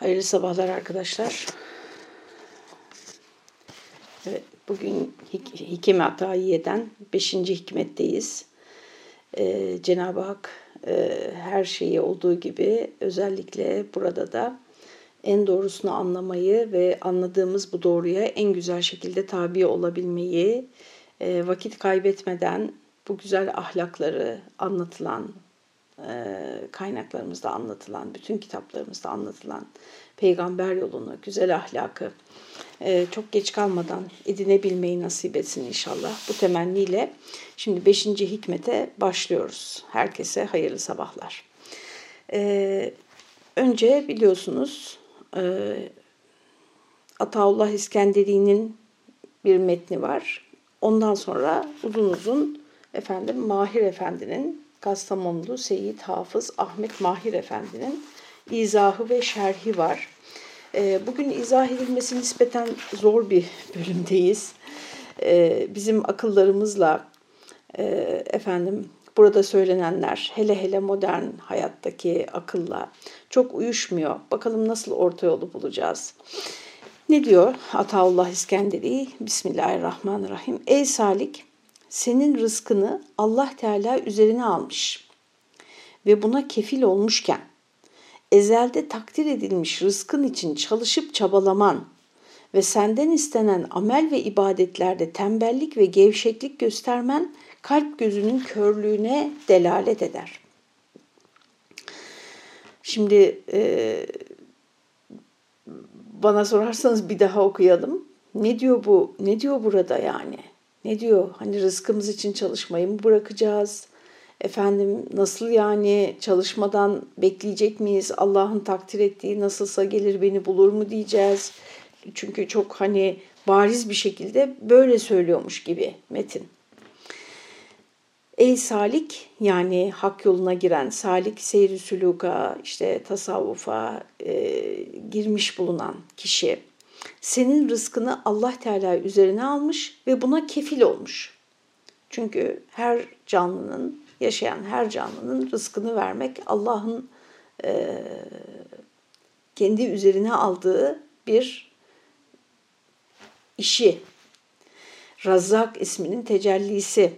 Hayırlı sabahlar arkadaşlar. Evet, bugün Hik Hikim Atayiye'den 5. hikmetteyiz. Ee, Cenab-ı Hak e, her şeyi olduğu gibi özellikle burada da en doğrusunu anlamayı ve anladığımız bu doğruya en güzel şekilde tabi olabilmeyi, e, vakit kaybetmeden bu güzel ahlakları anlatılan, kaynaklarımızda anlatılan, bütün kitaplarımızda anlatılan peygamber yolunu, güzel ahlakı çok geç kalmadan edinebilmeyi nasip etsin inşallah. Bu temenniyle şimdi 5. hikmete başlıyoruz. Herkese hayırlı sabahlar. Önce biliyorsunuz Ataullah İskenderi'nin bir metni var. Ondan sonra uzun uzun efendim Mahir Efendi'nin Kastamonlu Seyyid Hafız Ahmet Mahir Efendi'nin izahı ve şerhi var. Ee, bugün izah edilmesi nispeten zor bir bölümdeyiz. Ee, bizim akıllarımızla e, efendim burada söylenenler hele hele modern hayattaki akılla çok uyuşmuyor. Bakalım nasıl orta yolu bulacağız. Ne diyor Ataullah İskenderi? Bismillahirrahmanirrahim. Ey Salik senin rızkını Allah Teala üzerine almış ve buna kefil olmuşken ezelde takdir edilmiş rızkın için çalışıp çabalaman ve senden istenen amel ve ibadetlerde tembellik ve gevşeklik göstermen kalp gözünün körlüğüne delalet eder. Şimdi e, bana sorarsanız bir daha okuyalım. Ne diyor bu? Ne diyor burada yani? Ne diyor? Hani rızkımız için çalışmayı mı bırakacağız? Efendim nasıl yani çalışmadan bekleyecek miyiz? Allah'ın takdir ettiği nasılsa gelir beni bulur mu diyeceğiz? Çünkü çok hani bariz bir şekilde böyle söylüyormuş gibi metin. Ey salik yani hak yoluna giren salik seyri süluka işte tasavvufa e, girmiş bulunan kişi senin rızkını Allah Teala üzerine almış ve buna kefil olmuş. Çünkü her canlının, yaşayan her canlının rızkını vermek Allah'ın e, kendi üzerine aldığı bir işi. Razzak isminin tecellisi.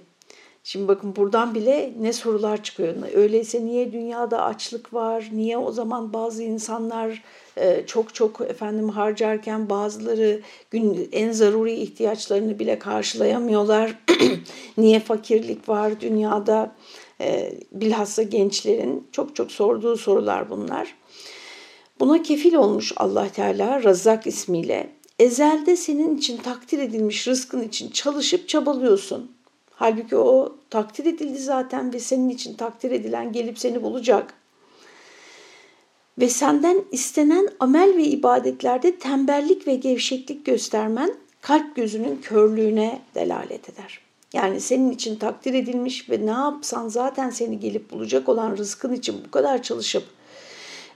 Şimdi bakın buradan bile ne sorular çıkıyor. Öyleyse niye dünyada açlık var? Niye o zaman bazı insanlar e, çok çok efendim harcarken bazıları gün en zaruri ihtiyaçlarını bile karşılayamıyorlar? niye fakirlik var dünyada? E, bilhassa gençlerin çok çok sorduğu sorular bunlar. Buna kefil olmuş Allah Teala Razzak ismiyle. Ezelde senin için takdir edilmiş rızkın için çalışıp çabalıyorsun. Halbuki o takdir edildi zaten ve senin için takdir edilen gelip seni bulacak. Ve senden istenen amel ve ibadetlerde tembellik ve gevşeklik göstermen kalp gözünün körlüğüne delalet eder. Yani senin için takdir edilmiş ve ne yapsan zaten seni gelip bulacak olan rızkın için bu kadar çalışıp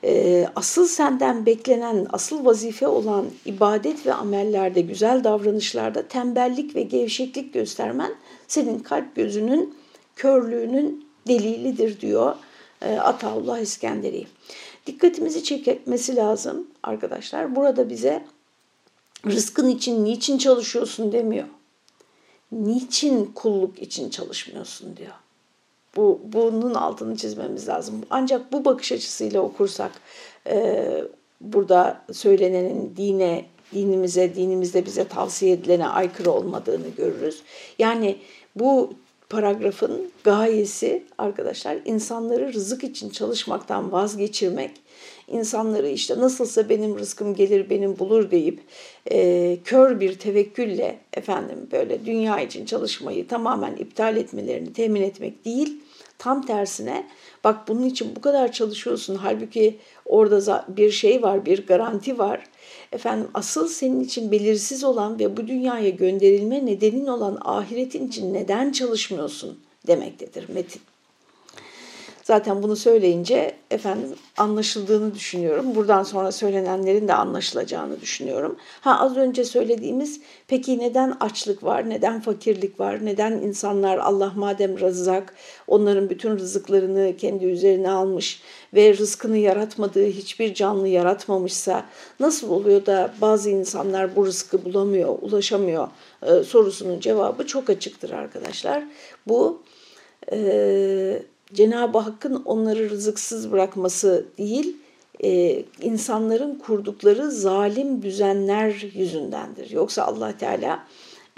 e, asıl senden beklenen, asıl vazife olan ibadet ve amellerde, güzel davranışlarda tembellik ve gevşeklik göstermen senin kalp gözünün körlüğünün delilidir diyor e, Ataullah İskenderi. Dikkatimizi çekmesi lazım arkadaşlar. Burada bize rızkın için niçin çalışıyorsun demiyor. Niçin kulluk için çalışmıyorsun diyor. Bu bunun altını çizmemiz lazım. Ancak bu bakış açısıyla okursak e, burada söylenenin dine, dinimize, dinimizde bize tavsiye edilene aykırı olmadığını görürüz. Yani bu paragrafın gayesi arkadaşlar insanları rızık için çalışmaktan vazgeçirmek, insanları işte nasılsa benim rızkım gelir benim bulur deyip e, kör bir tevekkülle efendim böyle dünya için çalışmayı tamamen iptal etmelerini temin etmek değil, tam tersine bak bunun için bu kadar çalışıyorsun halbuki orada bir şey var bir garanti var Efendim asıl senin için belirsiz olan ve bu dünyaya gönderilme nedenin olan ahiretin için neden çalışmıyorsun demektedir metin. Zaten bunu söyleyince efendim anlaşıldığını düşünüyorum. Buradan sonra söylenenlerin de anlaşılacağını düşünüyorum. Ha az önce söylediğimiz peki neden açlık var, neden fakirlik var, neden insanlar Allah madem rızak onların bütün rızıklarını kendi üzerine almış ve rızkını yaratmadığı hiçbir canlı yaratmamışsa nasıl oluyor da bazı insanlar bu rızkı bulamıyor, ulaşamıyor e, sorusunun cevabı çok açıktır arkadaşlar. Bu e, Cenab-ı Hakk'ın onları rızıksız bırakması değil, e, insanların kurdukları zalim düzenler yüzündendir. Yoksa Allah Teala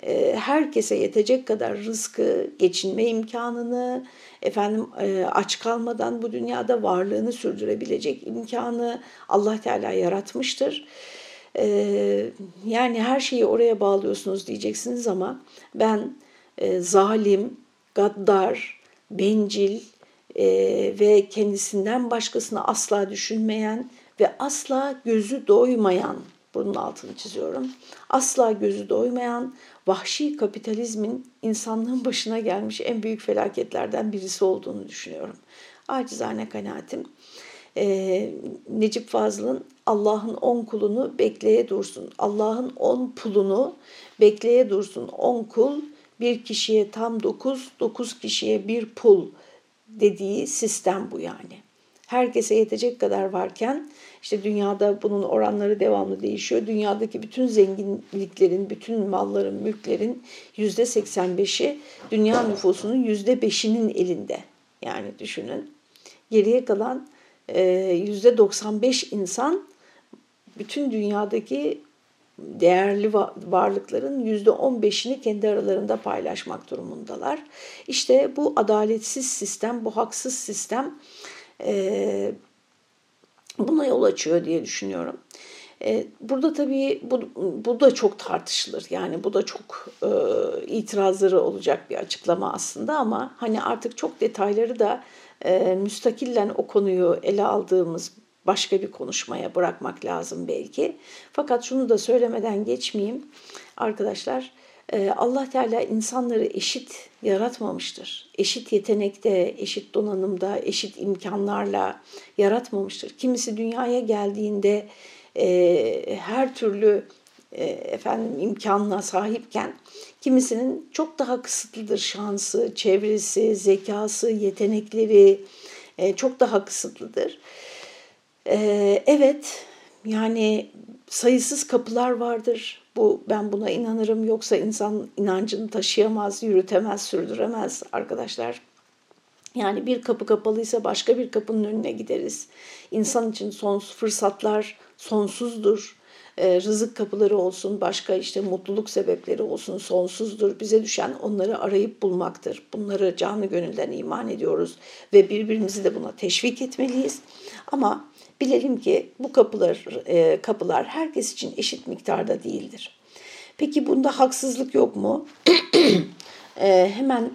e, herkese yetecek kadar rızkı, geçinme imkanını, efendim e, aç kalmadan bu dünyada varlığını sürdürebilecek imkanı Allah Teala yaratmıştır. Yani her şeyi oraya bağlıyorsunuz diyeceksiniz ama ben zalim, gaddar, bencil, e, ve kendisinden başkasını asla düşünmeyen ve asla gözü doymayan, bunun altını çiziyorum, asla gözü doymayan vahşi kapitalizmin insanlığın başına gelmiş en büyük felaketlerden birisi olduğunu düşünüyorum. Acizane kanaatim. Ee, Necip Fazıl'ın Allah'ın on kulunu bekleye dursun. Allah'ın on pulunu bekleye dursun. On kul bir kişiye tam dokuz, dokuz kişiye bir pul dediği sistem bu yani. Herkese yetecek kadar varken işte dünyada bunun oranları devamlı değişiyor. Dünyadaki bütün zenginliklerin, bütün malların, mülklerin yüzde 85'i dünya nüfusunun yüzde 5'inin elinde. Yani düşünün. Geriye kalan yüzde 95 insan bütün dünyadaki değerli varlıkların yüzde on beşini kendi aralarında paylaşmak durumundalar. İşte bu adaletsiz sistem, bu haksız sistem e, buna yol açıyor diye düşünüyorum. E, burada tabii bu, bu da çok tartışılır. Yani bu da çok e, itirazları olacak bir açıklama aslında ama hani artık çok detayları da e, müstakillen o konuyu ele aldığımız başka bir konuşmaya bırakmak lazım belki. Fakat şunu da söylemeden geçmeyeyim arkadaşlar. E, Allah Teala insanları eşit yaratmamıştır. Eşit yetenekte, eşit donanımda, eşit imkanlarla yaratmamıştır. Kimisi dünyaya geldiğinde e, her türlü e, efendim imkanına sahipken kimisinin çok daha kısıtlıdır şansı, çevresi, zekası, yetenekleri çok daha kısıtlıdır. Ee, evet yani sayısız kapılar vardır. Bu ben buna inanırım. Yoksa insan inancını taşıyamaz, yürütemez, sürdüremez arkadaşlar. Yani bir kapı kapalıysa başka bir kapının önüne gideriz. İnsan için sonsuz fırsatlar sonsuzdur. Ee, rızık kapıları olsun, başka işte mutluluk sebepleri olsun sonsuzdur. Bize düşen onları arayıp bulmaktır. Bunları canı gönülden iman ediyoruz ve birbirimizi de buna teşvik etmeliyiz. Ama Bilelim ki bu kapılar, e, kapılar herkes için eşit miktarda değildir. Peki bunda haksızlık yok mu? e, hemen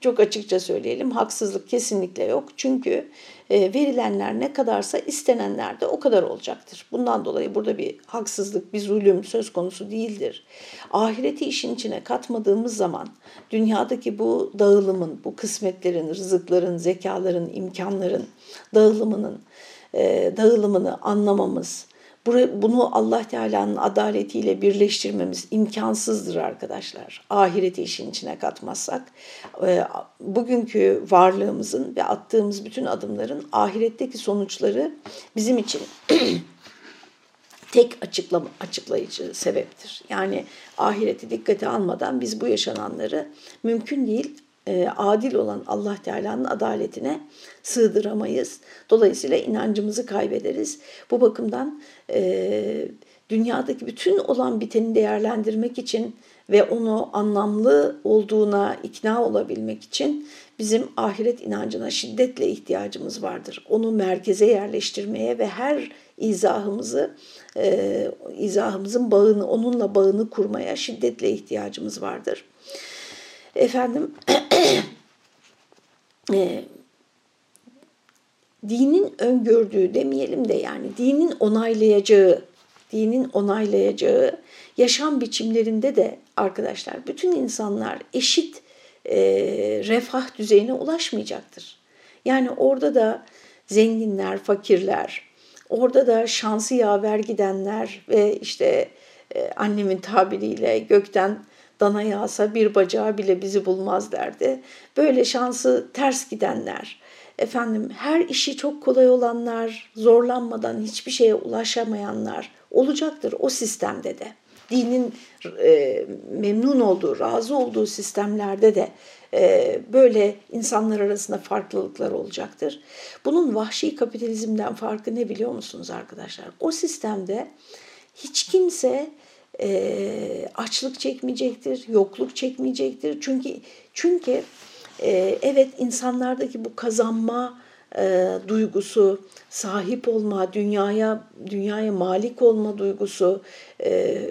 çok açıkça söyleyelim haksızlık kesinlikle yok. Çünkü e, verilenler ne kadarsa istenenler de o kadar olacaktır. Bundan dolayı burada bir haksızlık, bir zulüm söz konusu değildir. Ahireti işin içine katmadığımız zaman dünyadaki bu dağılımın, bu kısmetlerin, rızıkların, zekaların, imkanların dağılımının e, dağılımını anlamamız, bunu Allah Teala'nın adaletiyle birleştirmemiz imkansızdır arkadaşlar. Ahireti işin içine katmazsak. E, bugünkü varlığımızın ve attığımız bütün adımların ahiretteki sonuçları bizim için tek açıklama, açıklayıcı sebeptir. Yani ahireti dikkate almadan biz bu yaşananları mümkün değil e, adil olan Allah Teala'nın adaletine sığdıramayız. Dolayısıyla inancımızı kaybederiz. Bu bakımdan e, dünyadaki bütün olan biteni değerlendirmek için ve onu anlamlı olduğuna ikna olabilmek için bizim ahiret inancına şiddetle ihtiyacımız vardır. Onu merkeze yerleştirmeye ve her izahımızı, e, izahımızın bağını, onunla bağını kurmaya şiddetle ihtiyacımız vardır efendim e, dinin öngördüğü demeyelim de yani dinin onaylayacağı, dinin onaylayacağı yaşam biçimlerinde de arkadaşlar bütün insanlar eşit e, refah düzeyine ulaşmayacaktır. Yani orada da zenginler, fakirler, orada da şansı yaver gidenler ve işte e, annemin tabiriyle gökten dana yağsa bir bacağı bile bizi bulmaz derdi. Böyle şansı ters gidenler, efendim her işi çok kolay olanlar, zorlanmadan hiçbir şeye ulaşamayanlar olacaktır o sistemde de. Dinin e, memnun olduğu, razı olduğu sistemlerde de e, böyle insanlar arasında farklılıklar olacaktır. Bunun vahşi kapitalizmden farkı ne biliyor musunuz arkadaşlar? O sistemde hiç kimse e, açlık çekmeyecektir, yokluk çekmeyecektir. Çünkü çünkü e, evet insanlardaki bu kazanma e, duygusu, sahip olma, dünyaya dünyaya malik olma duygusu e,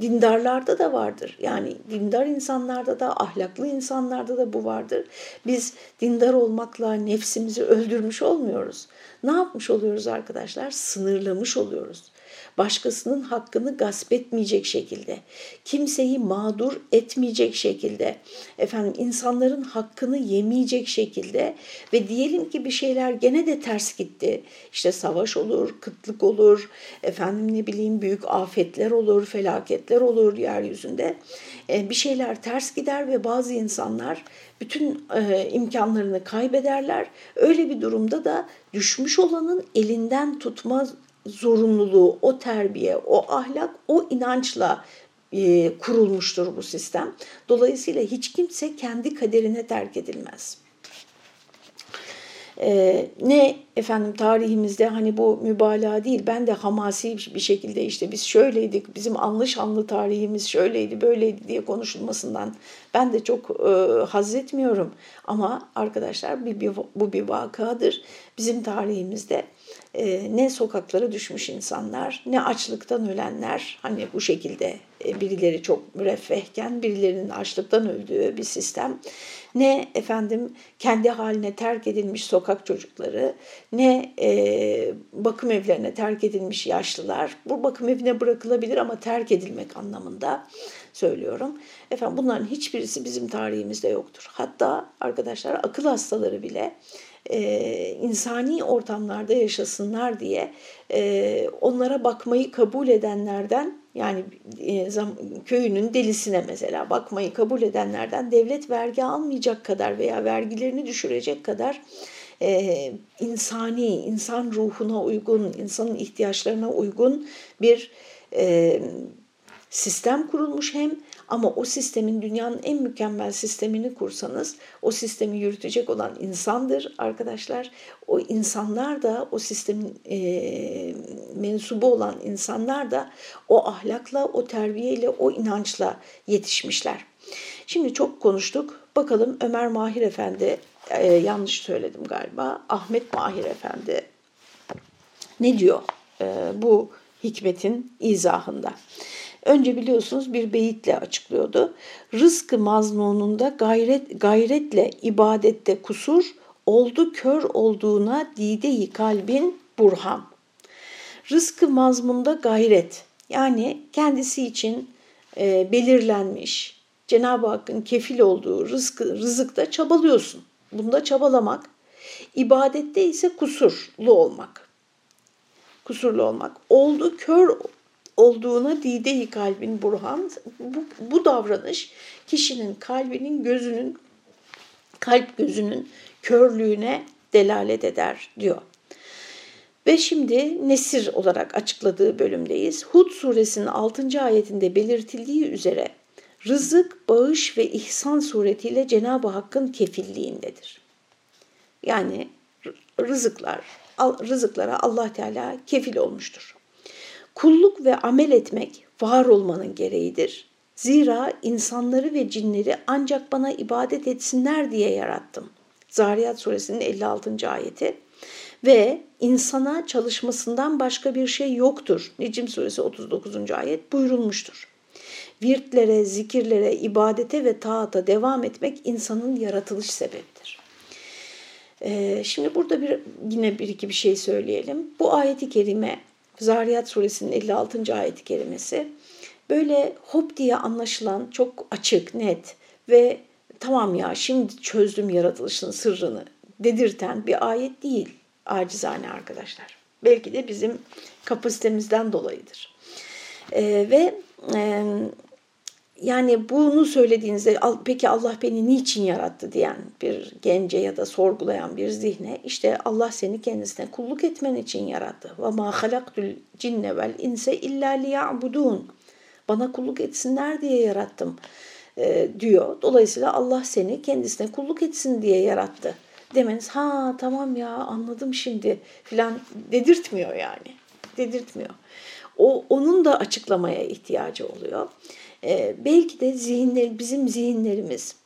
dindarlarda da vardır. Yani dindar insanlarda da, ahlaklı insanlarda da bu vardır. Biz dindar olmakla nefsimizi öldürmüş olmuyoruz. Ne yapmış oluyoruz arkadaşlar? Sınırlamış oluyoruz başkasının hakkını gasp etmeyecek şekilde, kimseyi mağdur etmeyecek şekilde, efendim insanların hakkını yemeyecek şekilde ve diyelim ki bir şeyler gene de ters gitti. İşte savaş olur, kıtlık olur, efendim ne bileyim büyük afetler olur, felaketler olur yeryüzünde. E, bir şeyler ters gider ve bazı insanlar bütün e, imkanlarını kaybederler. Öyle bir durumda da düşmüş olanın elinden tutma zorunluluğu, o terbiye, o ahlak, o inançla e, kurulmuştur bu sistem. Dolayısıyla hiç kimse kendi kaderine terk edilmez. Ee, ne efendim tarihimizde hani bu mübalağa değil ben de hamasi bir şekilde işte biz şöyleydik bizim anlı şanlı tarihimiz şöyleydi böyleydi diye konuşulmasından ben de çok e, haz etmiyorum ama arkadaşlar bir, bir, bu bir vakadır bizim tarihimizde e, ne sokaklara düşmüş insanlar, ne açlıktan ölenler, hani bu şekilde e, birileri çok müreffehken birilerinin açlıktan öldüğü bir sistem, ne efendim kendi haline terk edilmiş sokak çocukları, ne e, bakım evlerine terk edilmiş yaşlılar, bu bakım evine bırakılabilir ama terk edilmek anlamında söylüyorum. Efendim bunların hiçbirisi bizim tarihimizde yoktur. Hatta arkadaşlar akıl hastaları bile e, insani ortamlarda yaşasınlar diye e, onlara bakmayı kabul edenlerden yani e, köyünün delisine mesela bakmayı kabul edenlerden devlet vergi almayacak kadar veya vergilerini düşürecek kadar e, insani, insan ruhuna uygun, insanın ihtiyaçlarına uygun bir e, sistem kurulmuş hem ama o sistemin dünyanın en mükemmel sistemini kursanız o sistemi yürütecek olan insandır arkadaşlar. O insanlar da o sistemin e, mensubu olan insanlar da o ahlakla, o terbiyeyle, o inançla yetişmişler. Şimdi çok konuştuk. Bakalım Ömer Mahir Efendi, e, yanlış söyledim galiba, Ahmet Mahir Efendi ne diyor e, bu hikmetin izahında? Önce biliyorsunuz bir beyitle açıklıyordu. Rızkı mazmununda gayret, gayretle ibadette kusur, oldu kör olduğuna dide kalbin burhan. Rızkı mazmunda gayret yani kendisi için e, belirlenmiş Cenab-ı Hakk'ın kefil olduğu rızkı, rızıkta çabalıyorsun. Bunda çabalamak. İbadette ise kusurlu olmak. Kusurlu olmak. Oldu kör olduğuna dide kalbin burhan. Bu, bu davranış kişinin kalbinin gözünün kalp gözünün körlüğüne delalet eder diyor. Ve şimdi nesir olarak açıkladığı bölümdeyiz. Hud suresinin 6. ayetinde belirtildiği üzere rızık, bağış ve ihsan suretiyle Cenab-ı Hakk'ın kefilliğindedir. Yani rızıklar, rızıklara Allah Teala kefil olmuştur. Kulluk ve amel etmek var olmanın gereğidir. Zira insanları ve cinleri ancak bana ibadet etsinler diye yarattım. Zariyat suresinin 56. ayeti. Ve insana çalışmasından başka bir şey yoktur. Necim suresi 39. ayet buyurulmuştur. Virtlere, zikirlere, ibadete ve taata devam etmek insanın yaratılış sebebidir. Ee, şimdi burada bir yine bir iki bir şey söyleyelim. Bu ayeti kerime Zariyat suresinin 56. ayet-i kerimesi böyle hop diye anlaşılan çok açık, net ve tamam ya şimdi çözdüm yaratılışın sırrını dedirten bir ayet değil acizane arkadaşlar. Belki de bizim kapasitemizden dolayıdır. E, ve e, yani bunu söylediğinizde peki Allah beni niçin yarattı diyen bir gence ya da sorgulayan bir zihne işte Allah seni kendisine kulluk etmen için yarattı. Ve ma halaktul cinne vel inse illa liya'budun. Bana kulluk etsinler diye yarattım e, diyor. Dolayısıyla Allah seni kendisine kulluk etsin diye yarattı. Demeniz ha tamam ya anladım şimdi filan dedirtmiyor yani. Dedirtmiyor. O onun da açıklamaya ihtiyacı oluyor. Ee, belki de zihinler, bizim zihinlerimiz,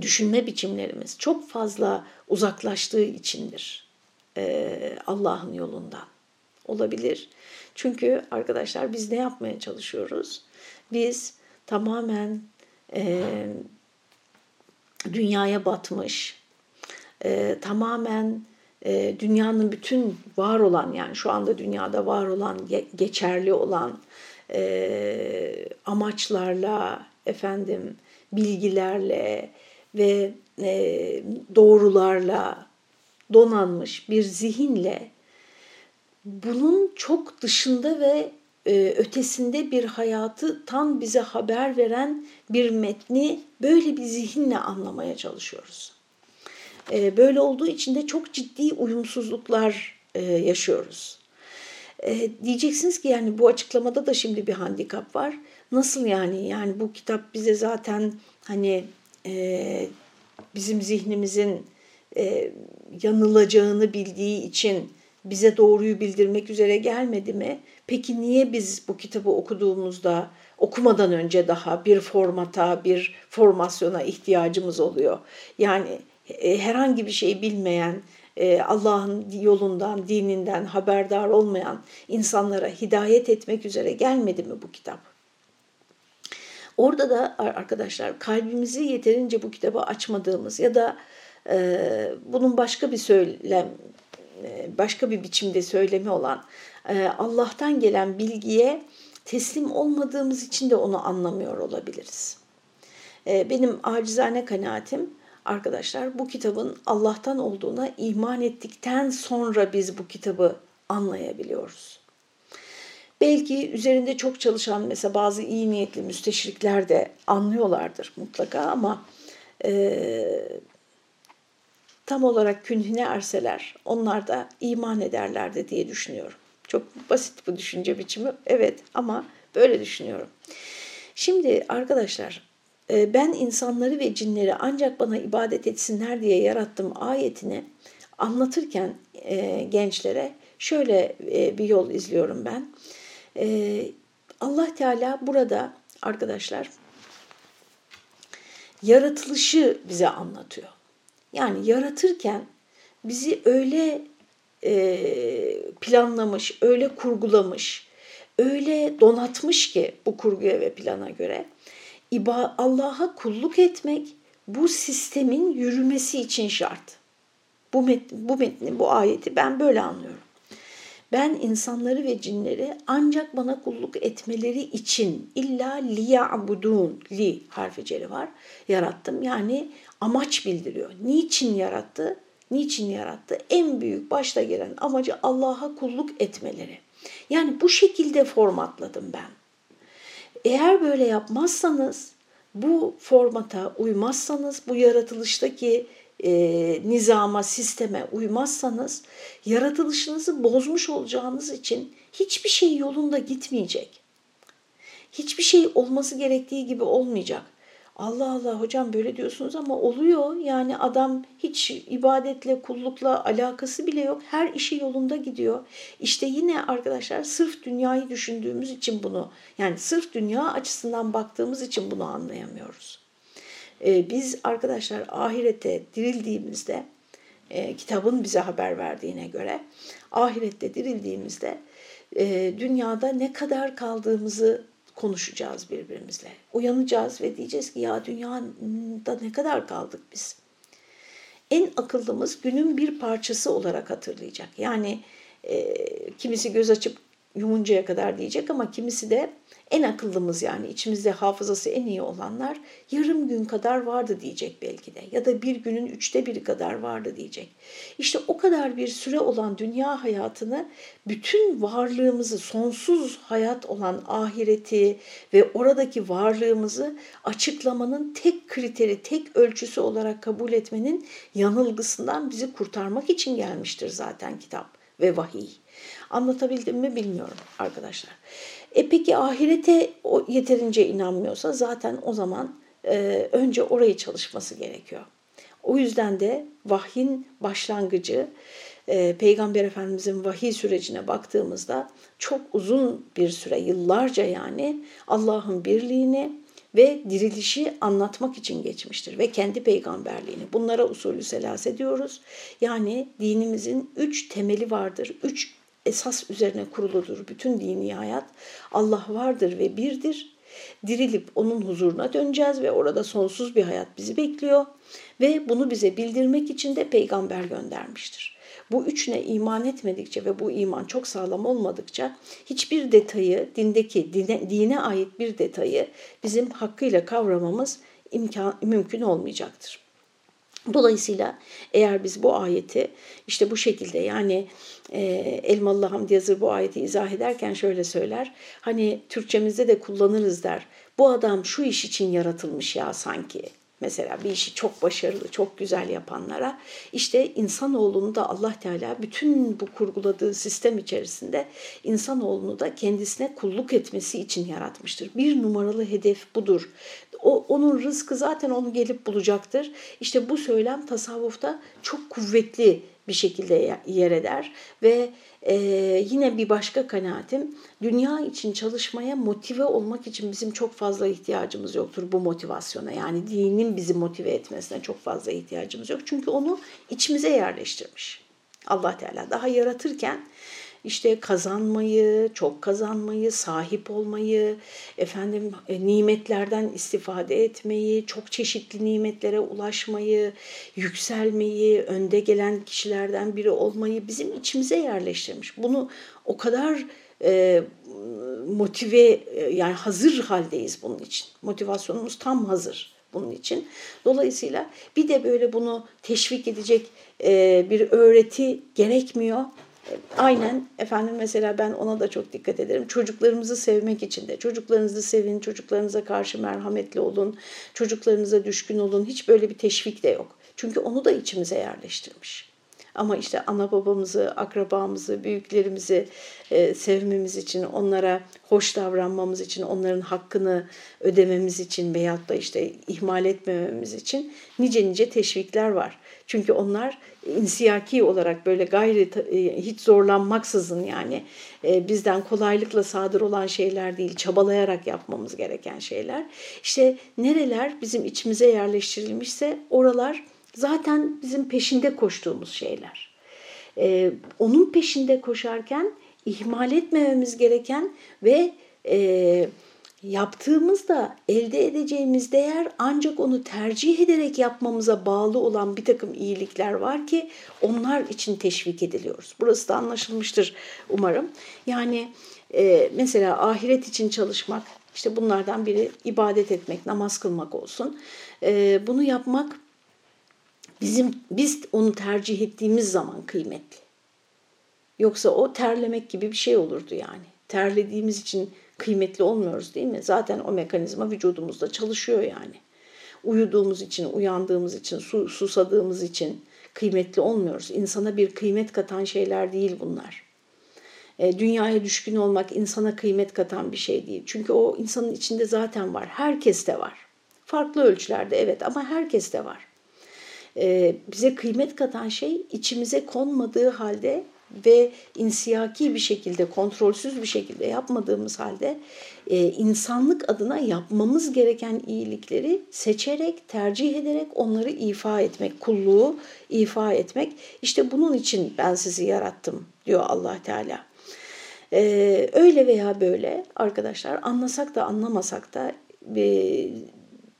düşünme biçimlerimiz çok fazla uzaklaştığı içindir e, Allah'ın yolundan. Olabilir. Çünkü arkadaşlar biz ne yapmaya çalışıyoruz? Biz tamamen e, dünyaya batmış, e, tamamen e, dünyanın bütün var olan yani şu anda dünyada var olan, geçerli olan e, amaçlarla, efendim bilgilerle ve e, doğrularla donanmış bir zihinle bunun çok dışında ve e, ötesinde bir hayatı tam bize haber veren bir metni böyle bir zihinle anlamaya çalışıyoruz. E, böyle olduğu için de çok ciddi uyumsuzluklar e, yaşıyoruz. E, diyeceksiniz ki yani bu açıklamada da şimdi bir handikap var. Nasıl yani? Yani bu kitap bize zaten hani e, bizim zihnimizin e, yanılacağını bildiği için bize doğruyu bildirmek üzere gelmedi mi? Peki niye biz bu kitabı okuduğumuzda okumadan önce daha bir formata, bir formasyona ihtiyacımız oluyor? Yani herhangi bir şey bilmeyen, Allah'ın yolundan, dininden haberdar olmayan insanlara hidayet etmek üzere gelmedi mi bu kitap? Orada da arkadaşlar kalbimizi yeterince bu kitaba açmadığımız ya da e, bunun başka bir söylem, e, başka bir biçimde söylemi olan e, Allah'tan gelen bilgiye teslim olmadığımız için de onu anlamıyor olabiliriz. E, benim acizane kanaatim arkadaşlar bu kitabın Allah'tan olduğuna iman ettikten sonra biz bu kitabı anlayabiliyoruz. Belki üzerinde çok çalışan mesela bazı iyi niyetli müsteşrikler de anlıyorlardır mutlaka ama e, tam olarak künhüne erseler onlar da iman ederlerdi diye düşünüyorum. Çok basit bu düşünce biçimi evet ama böyle düşünüyorum. Şimdi arkadaşlar ben insanları ve cinleri ancak bana ibadet etsinler diye yarattım ayetini anlatırken e, gençlere şöyle e, bir yol izliyorum ben. E, Allah Teala burada arkadaşlar yaratılışı bize anlatıyor. Yani yaratırken bizi öyle planlamış, öyle kurgulamış, öyle donatmış ki bu kurguya ve plana göre Allah'a kulluk etmek bu sistemin yürümesi için şart. Bu metni, bu metni, bu ayeti ben böyle anlıyorum. Ben insanları ve cinleri ancak bana kulluk etmeleri için illa liya'budun li harfi celi var yarattım. Yani amaç bildiriyor. Niçin yarattı? Niçin yarattı? En büyük başta gelen amacı Allah'a kulluk etmeleri. Yani bu şekilde formatladım ben. Eğer böyle yapmazsanız, bu formata uymazsanız, bu yaratılıştaki e, nizama, sisteme uymazsanız yaratılışınızı bozmuş olacağınız için hiçbir şey yolunda gitmeyecek. Hiçbir şey olması gerektiği gibi olmayacak. Allah Allah hocam böyle diyorsunuz ama oluyor. Yani adam hiç ibadetle, kullukla alakası bile yok. Her işi yolunda gidiyor. İşte yine arkadaşlar sırf dünyayı düşündüğümüz için bunu, yani sırf dünya açısından baktığımız için bunu anlayamıyoruz. Ee, biz arkadaşlar ahirete dirildiğimizde, e, kitabın bize haber verdiğine göre, ahirette dirildiğimizde e, dünyada ne kadar kaldığımızı konuşacağız birbirimizle. Uyanacağız ve diyeceğiz ki ya dünyada ne kadar kaldık biz? En akıllımız günün bir parçası olarak hatırlayacak. Yani e, kimisi göz açıp yumuncaya kadar diyecek ama kimisi de en akıllımız yani içimizde hafızası en iyi olanlar yarım gün kadar vardı diyecek belki de ya da bir günün üçte biri kadar vardı diyecek. İşte o kadar bir süre olan dünya hayatını bütün varlığımızı sonsuz hayat olan ahireti ve oradaki varlığımızı açıklamanın tek kriteri, tek ölçüsü olarak kabul etmenin yanılgısından bizi kurtarmak için gelmiştir zaten kitap ve vahiy. Anlatabildim mi bilmiyorum arkadaşlar. E peki ahirete yeterince inanmıyorsa zaten o zaman e, önce orayı çalışması gerekiyor. O yüzden de vahyin başlangıcı e, Peygamber Efendimizin vahiy sürecine baktığımızda çok uzun bir süre, yıllarca yani Allah'ın birliğini ve dirilişi anlatmak için geçmiştir ve kendi peygamberliğini. Bunlara usulü selase diyoruz. Yani dinimizin üç temeli vardır, üç esas üzerine kuruludur bütün dini hayat. Allah vardır ve birdir. Dirilip onun huzuruna döneceğiz ve orada sonsuz bir hayat bizi bekliyor. Ve bunu bize bildirmek için de peygamber göndermiştir. Bu üçüne iman etmedikçe ve bu iman çok sağlam olmadıkça hiçbir detayı, dindeki dine, dine ait bir detayı bizim hakkıyla kavramamız imkan, mümkün olmayacaktır. Dolayısıyla eğer biz bu ayeti işte bu şekilde yani e, Elmalı Hamdi Yazır bu ayeti izah ederken şöyle söyler. Hani Türkçemizde de kullanırız der. Bu adam şu iş için yaratılmış ya sanki. Mesela bir işi çok başarılı, çok güzel yapanlara işte insanoğlunu da Allah Teala bütün bu kurguladığı sistem içerisinde insanoğlunu da kendisine kulluk etmesi için yaratmıştır. Bir numaralı hedef budur. O, onun rızkı zaten onu gelip bulacaktır. İşte bu söylem tasavvufta çok kuvvetli bir şekilde yer eder ve e, yine bir başka kanaatim dünya için çalışmaya motive olmak için bizim çok fazla ihtiyacımız yoktur bu motivasyona. Yani dinin bizi motive etmesine çok fazla ihtiyacımız yok. Çünkü onu içimize yerleştirmiş. Allah Teala daha yaratırken işte kazanmayı, çok kazanmayı, sahip olmayı, efendim e, nimetlerden istifade etmeyi, çok çeşitli nimetlere ulaşmayı, yükselmeyi, önde gelen kişilerden biri olmayı bizim içimize yerleştirmiş. Bunu o kadar e, motive e, yani hazır haldeyiz bunun için. Motivasyonumuz tam hazır bunun için. Dolayısıyla bir de böyle bunu teşvik edecek bir öğreti gerekmiyor. Aynen efendim mesela ben ona da çok dikkat ederim. Çocuklarımızı sevmek için de çocuklarınızı sevin, çocuklarınıza karşı merhametli olun, çocuklarınıza düşkün olun. Hiç böyle bir teşvik de yok. Çünkü onu da içimize yerleştirmiş. Ama işte ana babamızı, akrabamızı, büyüklerimizi e, sevmemiz için, onlara hoş davranmamız için, onların hakkını ödememiz için veyahut da işte ihmal etmememiz için nice nice teşvikler var. Çünkü onlar insiyaki olarak böyle gayri e, hiç zorlanmaksızın yani e, bizden kolaylıkla sadır olan şeyler değil, çabalayarak yapmamız gereken şeyler. İşte nereler bizim içimize yerleştirilmişse oralar zaten bizim peşinde koştuğumuz şeyler. E, onun peşinde koşarken ihmal etmememiz gereken ve e, yaptığımızda elde edeceğimiz değer ancak onu tercih ederek yapmamıza bağlı olan bir takım iyilikler var ki onlar için teşvik ediliyoruz. Burası da anlaşılmıştır umarım. Yani e, mesela ahiret için çalışmak, işte bunlardan biri ibadet etmek, namaz kılmak olsun. E, bunu yapmak bizim biz onu tercih ettiğimiz zaman kıymetli. Yoksa o terlemek gibi bir şey olurdu yani. Terlediğimiz için kıymetli olmuyoruz değil mi? Zaten o mekanizma vücudumuzda çalışıyor yani. Uyuduğumuz için, uyandığımız için, su, susadığımız için kıymetli olmuyoruz. İnsana bir kıymet katan şeyler değil bunlar. E, dünyaya düşkün olmak insana kıymet katan bir şey değil. Çünkü o insanın içinde zaten var. Herkeste var. Farklı ölçülerde evet ama herkeste var. E, bize kıymet katan şey içimize konmadığı halde ve insiyaki bir şekilde, kontrolsüz bir şekilde yapmadığımız halde e, insanlık adına yapmamız gereken iyilikleri seçerek, tercih ederek onları ifa etmek, kulluğu ifa etmek. İşte bunun için ben sizi yarattım diyor allah Teala. Ee, öyle veya böyle arkadaşlar anlasak da anlamasak da e,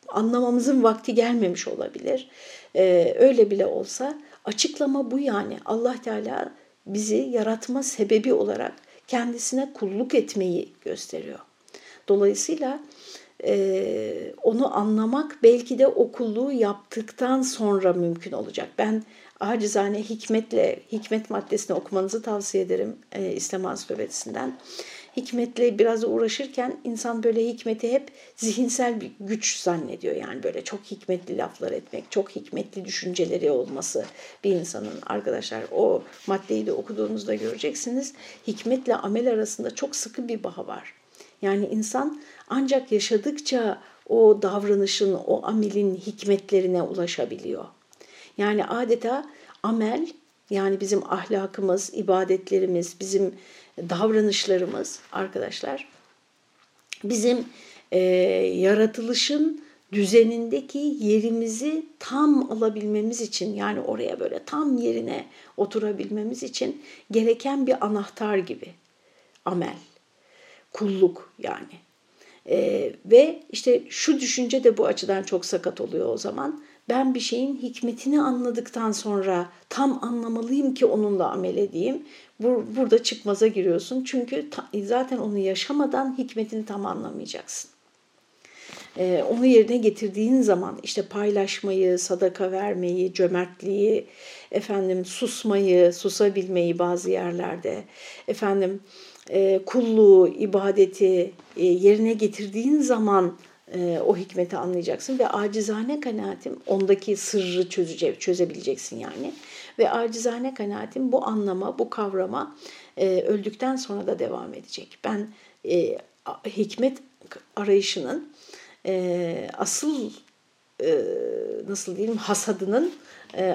anlamamızın vakti gelmemiş olabilir. Ee, öyle bile olsa açıklama bu yani. Allah Teala bizi yaratma sebebi olarak kendisine kulluk etmeyi gösteriyor. Dolayısıyla e, onu anlamak belki de o kulluğu yaptıktan sonra mümkün olacak. Ben acizane hikmetle, hikmet maddesini okumanızı tavsiye ederim e, İslam Ansiklopedisinden hikmetle biraz uğraşırken insan böyle hikmeti hep zihinsel bir güç zannediyor. Yani böyle çok hikmetli laflar etmek, çok hikmetli düşünceleri olması bir insanın arkadaşlar o maddeyi de okuduğunuzda göreceksiniz. Hikmetle amel arasında çok sıkı bir bağ var. Yani insan ancak yaşadıkça o davranışın, o amelin hikmetlerine ulaşabiliyor. Yani adeta amel yani bizim ahlakımız, ibadetlerimiz, bizim davranışlarımız arkadaşlar bizim e, yaratılışın düzenindeki yerimizi tam alabilmemiz için yani oraya böyle tam yerine oturabilmemiz için gereken bir anahtar gibi amel, kulluk yani. E, ve işte şu düşünce de bu açıdan çok sakat oluyor o zaman ben bir şeyin hikmetini anladıktan sonra tam anlamalıyım ki onunla amel edeyim. Burada çıkmaza giriyorsun. Çünkü zaten onu yaşamadan hikmetini tam anlamayacaksın. Ee, onu yerine getirdiğin zaman işte paylaşmayı, sadaka vermeyi, cömertliği, efendim susmayı, susabilmeyi bazı yerlerde, efendim e, kulluğu, ibadeti e, yerine getirdiğin zaman e, o hikmeti anlayacaksın ve acizane kanaatim ondaki sırrı çözece, çözebileceksin yani. Ve acizane kanaatim bu anlama, bu kavrama e, öldükten sonra da devam edecek. Ben e, hikmet arayışının asıl nasıl diyeyim hasadının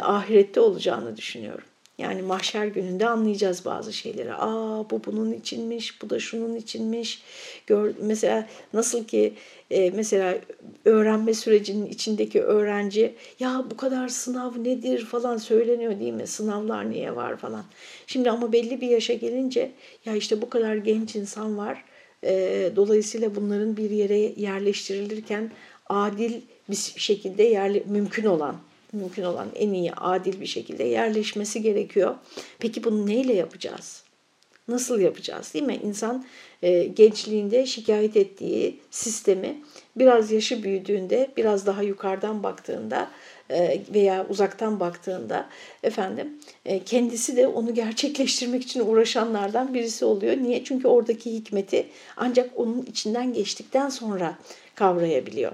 ahirette olacağını düşünüyorum. Yani mahşer gününde anlayacağız bazı şeyleri. Aa bu bunun içinmiş, bu da şunun içinmiş. Gör, mesela nasıl ki e, mesela öğrenme sürecinin içindeki öğrenci ya bu kadar sınav nedir falan söyleniyor değil mi? Sınavlar niye var falan. Şimdi ama belli bir yaşa gelince ya işte bu kadar genç insan var. E, dolayısıyla bunların bir yere yerleştirilirken adil bir şekilde yerli, mümkün olan mümkün olan en iyi adil bir şekilde yerleşmesi gerekiyor. Peki bunu neyle yapacağız? Nasıl yapacağız değil mi? İnsan e, gençliğinde şikayet ettiği sistemi biraz yaşı büyüdüğünde, biraz daha yukarıdan baktığında e, veya uzaktan baktığında efendim e, kendisi de onu gerçekleştirmek için uğraşanlardan birisi oluyor. Niye? Çünkü oradaki hikmeti ancak onun içinden geçtikten sonra kavrayabiliyor.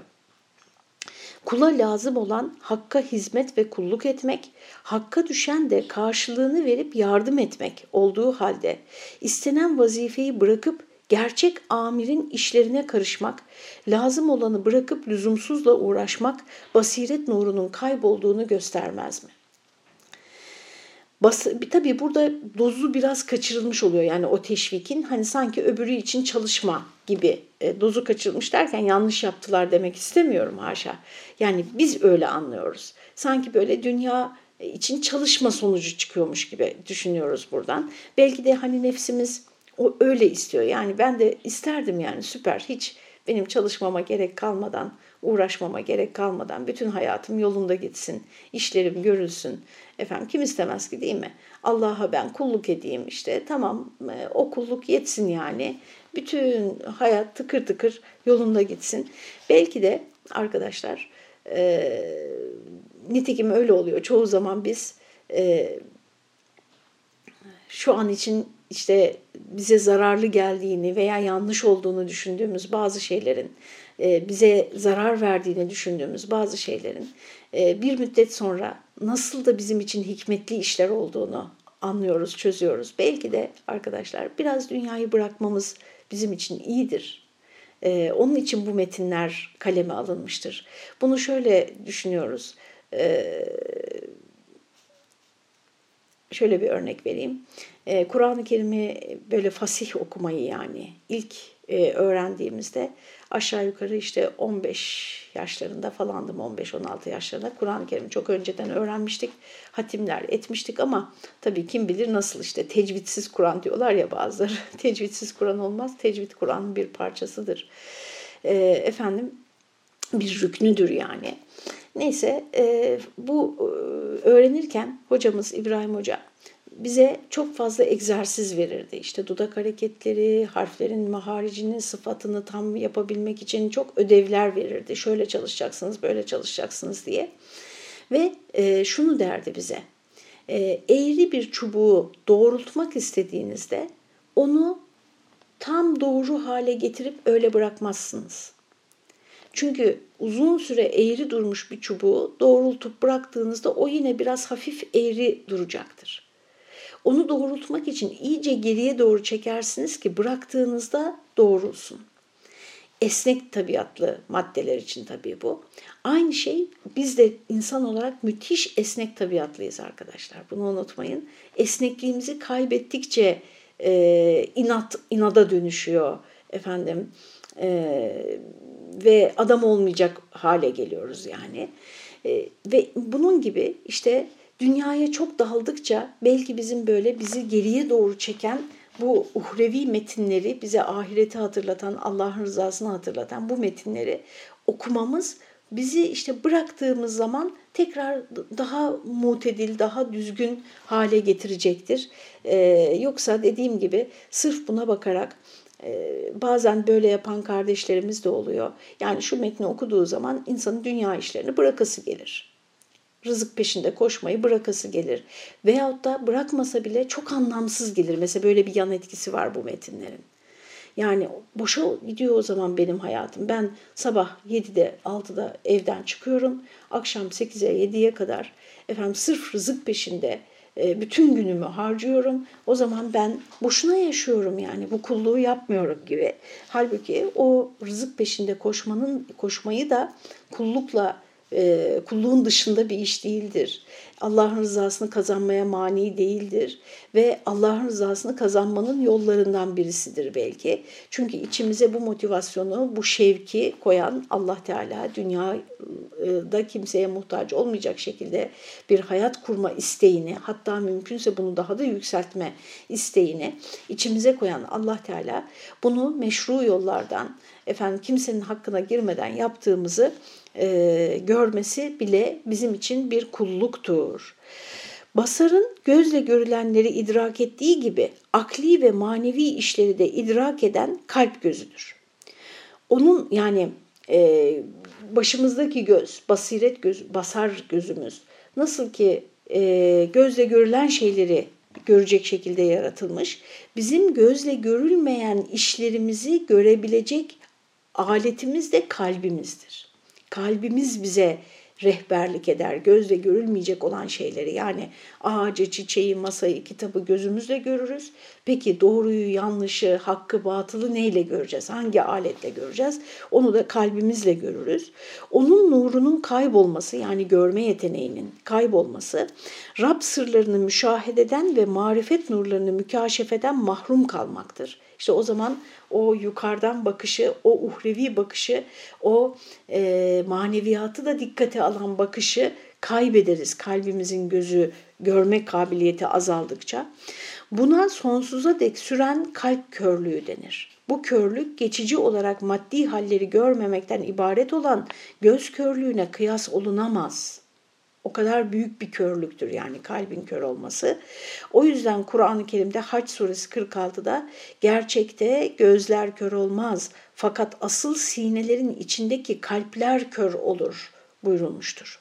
Kula lazım olan hakka hizmet ve kulluk etmek, hakka düşen de karşılığını verip yardım etmek olduğu halde istenen vazifeyi bırakıp gerçek amirin işlerine karışmak, lazım olanı bırakıp lüzumsuzla uğraşmak basiret nurunun kaybolduğunu göstermez mi? Bas, tabii burada dozu biraz kaçırılmış oluyor yani o teşvikin hani sanki öbürü için çalışma gibi e, dozu kaçırılmış derken yanlış yaptılar demek istemiyorum haşa. Yani biz öyle anlıyoruz. Sanki böyle dünya için çalışma sonucu çıkıyormuş gibi düşünüyoruz buradan. Belki de hani nefsimiz o öyle istiyor. Yani ben de isterdim yani süper hiç benim çalışmama gerek kalmadan, uğraşmama gerek kalmadan bütün hayatım yolunda gitsin, işlerim görülsün. Efendim kim istemez ki değil mi? Allah'a ben kulluk edeyim işte tamam e, o kulluk yetsin yani. Bütün hayat tıkır tıkır yolunda gitsin. Belki de arkadaşlar e, nitekim öyle oluyor. Çoğu zaman biz e, şu an için işte bize zararlı geldiğini veya yanlış olduğunu düşündüğümüz bazı şeylerin, bize zarar verdiğini düşündüğümüz bazı şeylerin e, bir müddet sonra nasıl da bizim için hikmetli işler olduğunu anlıyoruz, çözüyoruz. Belki de arkadaşlar biraz dünyayı bırakmamız bizim için iyidir. E, onun için bu metinler kaleme alınmıştır. Bunu şöyle düşünüyoruz şöyle bir örnek vereyim. E, Kur'an-ı Kerim'i böyle fasih okumayı yani ilk e, öğrendiğimizde aşağı yukarı işte 15 yaşlarında falandım 15-16 yaşlarında Kur'an-ı Kerim'i çok önceden öğrenmiştik. Hatimler etmiştik ama tabii kim bilir nasıl işte tecvitsiz Kur'an diyorlar ya bazıları. tecvitsiz Kur'an olmaz. Tecvid Kur'an'ın bir parçasıdır. E, efendim bir rüknüdür yani. Neyse e, bu e, öğrenirken hocamız İbrahim Hoca bize çok fazla egzersiz verirdi. İşte dudak hareketleri, harflerin maharicini, sıfatını tam yapabilmek için çok ödevler verirdi. Şöyle çalışacaksınız, böyle çalışacaksınız diye. Ve e, şunu derdi bize. E, eğri bir çubuğu doğrultmak istediğinizde onu tam doğru hale getirip öyle bırakmazsınız. Çünkü uzun süre eğri durmuş bir çubuğu doğrultup bıraktığınızda o yine biraz hafif eğri duracaktır. Onu doğrultmak için iyice geriye doğru çekersiniz ki bıraktığınızda doğrulsun. Esnek tabiatlı maddeler için tabii bu. Aynı şey biz de insan olarak müthiş esnek tabiatlıyız arkadaşlar. Bunu unutmayın. Esnekliğimizi kaybettikçe e, inat inada dönüşüyor efendim e, ve adam olmayacak hale geliyoruz yani. E, ve bunun gibi işte dünyaya çok daldıkça belki bizim böyle bizi geriye doğru çeken bu uhrevi metinleri bize ahireti hatırlatan, Allah'ın rızasını hatırlatan bu metinleri okumamız bizi işte bıraktığımız zaman tekrar daha mutedil, daha düzgün hale getirecektir. Ee, yoksa dediğim gibi sırf buna bakarak e, bazen böyle yapan kardeşlerimiz de oluyor. Yani şu metni okuduğu zaman insanın dünya işlerini bırakası gelir. Rızık peşinde koşmayı bırakası gelir. Veyahut da bırakmasa bile çok anlamsız gelir. Mesela böyle bir yan etkisi var bu metinlerin. Yani boşa gidiyor o zaman benim hayatım. Ben sabah 7'de 6'da evden çıkıyorum. Akşam 8'e 7'ye kadar efendim sırf rızık peşinde e, bütün günümü harcıyorum. O zaman ben boşuna yaşıyorum yani bu kulluğu yapmıyorum gibi. Halbuki o rızık peşinde koşmanın koşmayı da kullukla e, kulluğun dışında bir iş değildir. Allah'ın rızasını kazanmaya mani değildir ve Allah'ın rızasını kazanmanın yollarından birisidir belki. Çünkü içimize bu motivasyonu, bu şevki koyan Allah Teala dünyada kimseye muhtaç olmayacak şekilde bir hayat kurma isteğini, hatta mümkünse bunu daha da yükseltme isteğini içimize koyan Allah Teala bunu meşru yollardan efendim kimsenin hakkına girmeden yaptığımızı e, görmesi bile bizim için bir kulluktur. Basarın gözle görülenleri idrak ettiği gibi akli ve manevi işleri de idrak eden kalp gözüdür. Onun yani e, başımızdaki göz, basiret göz, basar gözümüz nasıl ki e, gözle görülen şeyleri görecek şekilde yaratılmış, bizim gözle görülmeyen işlerimizi görebilecek aletimiz de kalbimizdir. Kalbimiz bize rehberlik eder. Gözle görülmeyecek olan şeyleri yani ağacı, çiçeği, masayı, kitabı gözümüzle görürüz. Peki doğruyu, yanlışı, hakkı, batılı neyle göreceğiz? Hangi aletle göreceğiz? Onu da kalbimizle görürüz. Onun nurunun kaybolması yani görme yeteneğinin kaybolması Rab sırlarını müşahededen ve marifet nurlarını mükaşefeden mahrum kalmaktır. İşte o zaman o yukarıdan bakışı, o uhrevi bakışı, o e, maneviyatı da dikkate alan bakışı kaybederiz kalbimizin gözü görme kabiliyeti azaldıkça. Buna sonsuza dek süren kalp körlüğü denir. Bu körlük geçici olarak maddi halleri görmemekten ibaret olan göz körlüğüne kıyas olunamaz. O kadar büyük bir körlüktür yani kalbin kör olması. O yüzden Kur'an-ı Kerim'de Haç suresi 46'da gerçekte gözler kör olmaz fakat asıl sinelerin içindeki kalpler kör olur buyurulmuştur.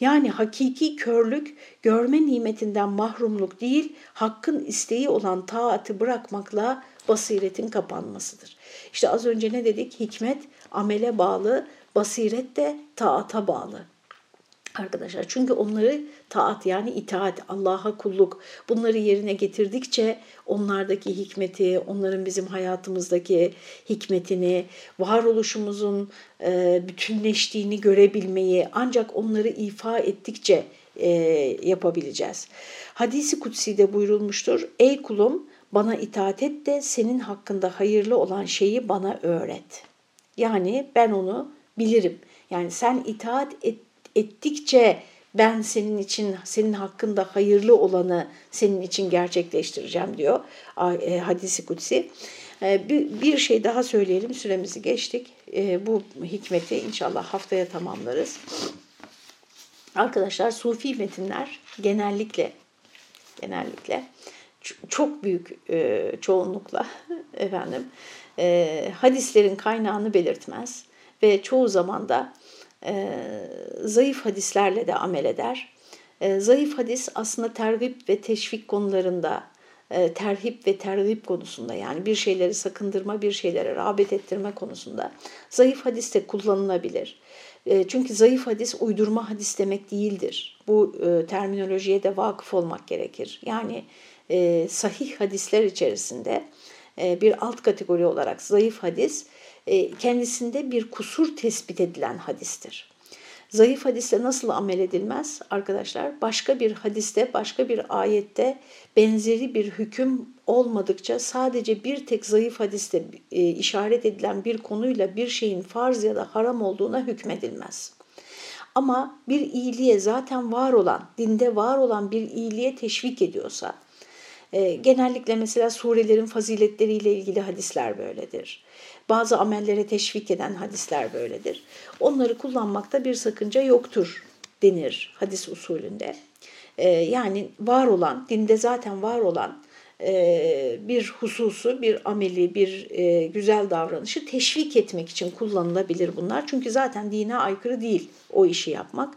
Yani hakiki körlük görme nimetinden mahrumluk değil, hakkın isteği olan taatı bırakmakla basiretin kapanmasıdır. İşte az önce ne dedik? Hikmet amele bağlı, basiret de taata bağlı arkadaşlar. Çünkü onları taat yani itaat, Allah'a kulluk bunları yerine getirdikçe onlardaki hikmeti, onların bizim hayatımızdaki hikmetini, varoluşumuzun e, bütünleştiğini görebilmeyi ancak onları ifa ettikçe e, yapabileceğiz. Hadisi kutsi'de buyurulmuştur. Ey kulum bana itaat et de senin hakkında hayırlı olan şeyi bana öğret. Yani ben onu bilirim. Yani sen itaat et ettikçe ben senin için, senin hakkında hayırlı olanı senin için gerçekleştireceğim diyor e, hadisi kutsi. E, bir şey daha söyleyelim, süremizi geçtik. E, bu hikmeti inşallah haftaya tamamlarız. Arkadaşlar sufi metinler genellikle genellikle çok büyük çoğunlukla efendim hadislerin kaynağını belirtmez ve çoğu zaman da e, zayıf hadislerle de amel eder. E, zayıf hadis aslında tergip ve teşvik konularında, e, terhip ve tergip konusunda yani bir şeyleri sakındırma, bir şeylere rağbet ettirme konusunda zayıf hadis de kullanılabilir. E, çünkü zayıf hadis uydurma hadis demek değildir. Bu e, terminolojiye de vakıf olmak gerekir. Yani e, sahih hadisler içerisinde e, bir alt kategori olarak zayıf hadis kendisinde bir kusur tespit edilen hadistir. Zayıf hadiste nasıl amel edilmez arkadaşlar? Başka bir hadiste, başka bir ayette benzeri bir hüküm olmadıkça sadece bir tek zayıf hadiste e, işaret edilen bir konuyla bir şeyin farz ya da haram olduğuna hükmedilmez. Ama bir iyiliğe zaten var olan, dinde var olan bir iyiliğe teşvik ediyorsa, e, genellikle mesela surelerin faziletleriyle ilgili hadisler böyledir. Bazı amellere teşvik eden hadisler böyledir. Onları kullanmakta bir sakınca yoktur denir hadis usulünde. E, yani var olan, dinde zaten var olan e, bir hususu, bir ameli, bir e, güzel davranışı teşvik etmek için kullanılabilir bunlar. Çünkü zaten dine aykırı değil o işi yapmak.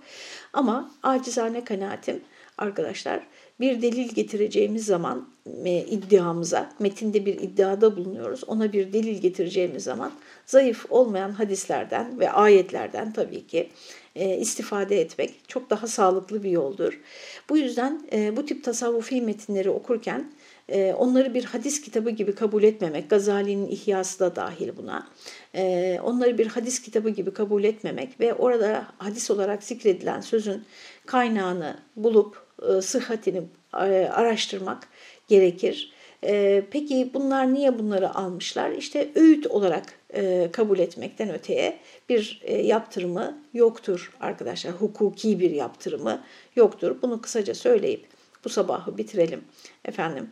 Ama acizane kanaatim arkadaşlar bir delil getireceğimiz zaman e, iddiamıza, metinde bir iddiada bulunuyoruz. Ona bir delil getireceğimiz zaman zayıf olmayan hadislerden ve ayetlerden tabii ki e, istifade etmek çok daha sağlıklı bir yoldur. Bu yüzden e, bu tip tasavvufi metinleri okurken e, onları bir hadis kitabı gibi kabul etmemek, Gazali'nin İhyası da dahil buna, e, onları bir hadis kitabı gibi kabul etmemek ve orada hadis olarak zikredilen sözün kaynağını bulup e, sıhhatini e, araştırmak gerekir. E, peki bunlar niye bunları almışlar? İşte öğüt olarak kabul etmekten öteye bir yaptırımı yoktur arkadaşlar. Hukuki bir yaptırımı yoktur. Bunu kısaca söyleyip bu sabahı bitirelim. Efendim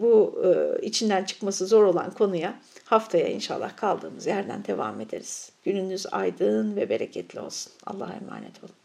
bu içinden çıkması zor olan konuya haftaya inşallah kaldığımız yerden devam ederiz. Gününüz aydın ve bereketli olsun. Allah'a emanet olun.